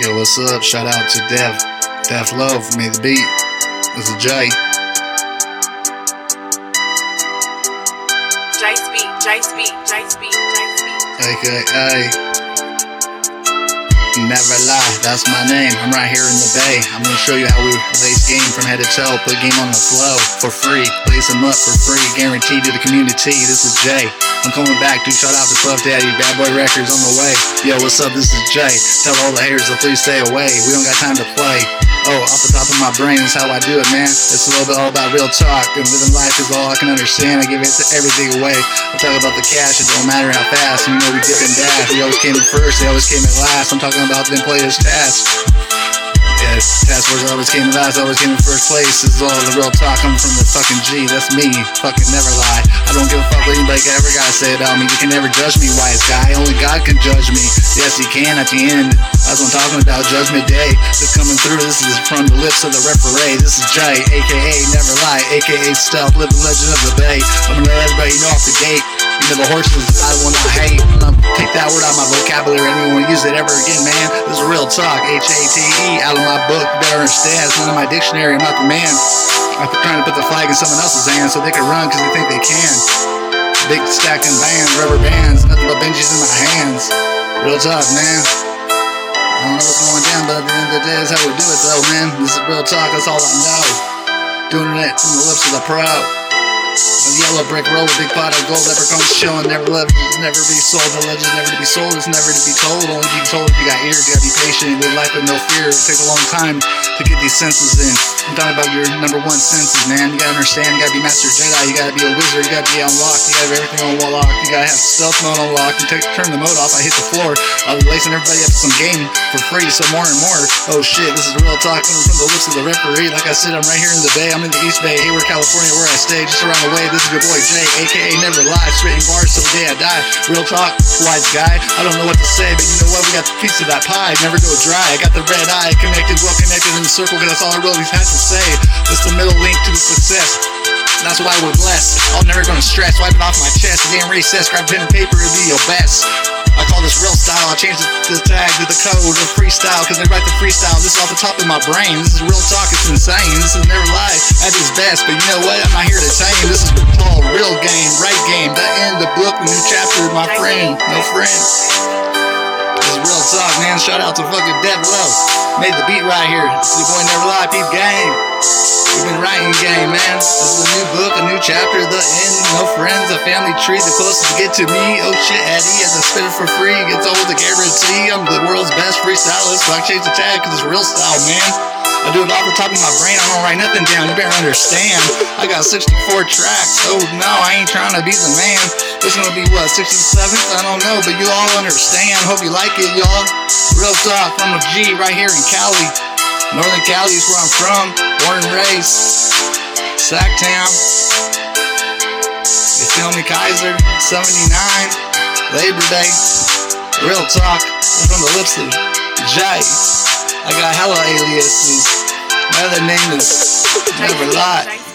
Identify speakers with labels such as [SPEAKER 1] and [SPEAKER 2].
[SPEAKER 1] Yo, what's up? Shout out to Def. Dej Loaf made the beat. This is Jay.
[SPEAKER 2] Jay's beat, Jay's beat, Jay's beat, Jay's beat.
[SPEAKER 1] AKA Never Lie, that's my name. I'm right here in the bay. I'm gonna show you how we lace game from head to toe. Put game on the flow for free. Place them up for free. Guaranteed to the community. This is Jay. I'm coming back, dude. Shout out to Puff Daddy, Bad Boy Records on the way. Yo, what's up? This is Jay. Tell all the haters to please stay away. We don't got time to play. Oh, off the top of my brain is how I do it, man. It's a little bit all about real talk. And living life is all I can understand. I give it to everything away. I talk about the cash, it don't matter how fast. You know we dip and dash. We always came in first, they always came in last. I'm talking about them players' tasks. Task force always came in last, always came in first place. This is all the real talk coming from the fucking G. That's me. Fucking never lie. I don't give a fuck what anybody ever gotta say about me. You can never judge me, wise guy. Only God can judge me. Yes, he can at the end. That's what I'm talking about. Judgment Day. This coming through. This is from the lips of the referee. This is Jay, aka Never Lie, aka Stealth, living legend of the Bay. I'm gonna let everybody know off the gate. You the horses I will not hate. Take that word out of my vocabulary. Anyone wanna use it ever again, man? This is real talk. H A T E out of my book. Better understand. It's not in my dictionary. I'm not the man. I'm trying to put the flag in someone else's hand so they can run because they think they can. Big stacking bands, rubber bands, nothing but Benjis in my hands. Real talk, man. I don't know what's going down, but at the end of the day, that's how we do it, though, man. This is real talk. That's all I know. Doing it from the lips of the pro. A yellow brick roll, a big pot of gold, leprechauns chilling, never let never be sold. The legend never to be sold, it's never to be told. Only be told if you got ears, you gotta be patient, live life with no fear. It take a long time to get these senses in. I'm talking about your number one senses, man. You gotta understand, you gotta be Master Jedi, you gotta be a wizard, you gotta be unlocked, you gotta have everything on lock, you gotta have stealth mode unlocked, and take, turn the mode off, I hit the floor. I'll be lacing everybody up to some game for free, so more and more. Oh shit, this is real talk coming from the lips of the referee. Like I said, I'm right here in the Bay, I'm in the East Bay, Hayward, California, where I stay, just around the way. This is your boy Jay, aka Never Lie, spitting bars till the day I die. Real talk, wise guy. I don't know what to say, but you know what? We got the piece of that pie, never go dry. I got the red eye, connected, well connected in the circle, cause that's all I really have to say. It's the middle link to success. That's why we're blessed. I'm never gonna stress, wipe it off my chest. Ain't recess, grab pen and paper, it'll be your best. This real style. I changed the, the tag to the code of freestyle because they write the freestyle. This is off the top of my brain. This is real talk. It's insane. This is never lie at its best. But you know what? I'm not here to tame. This is called real game, right game. That end of the book, new chapter. My friend, no friend. Is real talk, man. Shout out to fucking Dej Loaf. Made the beat right here. Is your boy Never Lie, peep game. We've been writing game, man. This is a new book, a new chapter, the end, no friends, a family tree, the closest to get to me. Oh shit, Eddie, as I spit it for free, gets old the guarantee. I'm the world's best freestylist, change the tag cause it's real style, man. I do it off the top of my brain, I don't write nothing down, you better understand. I got 64 tracks, oh no, I ain't trying to be the man. This gonna be what, 67th? I don't know, but you all understand. Hope you like it, y'all. Real talk from a G right here in Cali. Northern Cali is where I'm from, born and raised. Sacktown. You feel me, Kaiser? 79, Labor Day. Real talk from the lips of Jay. I got hella aliases. My other name is Never Lie.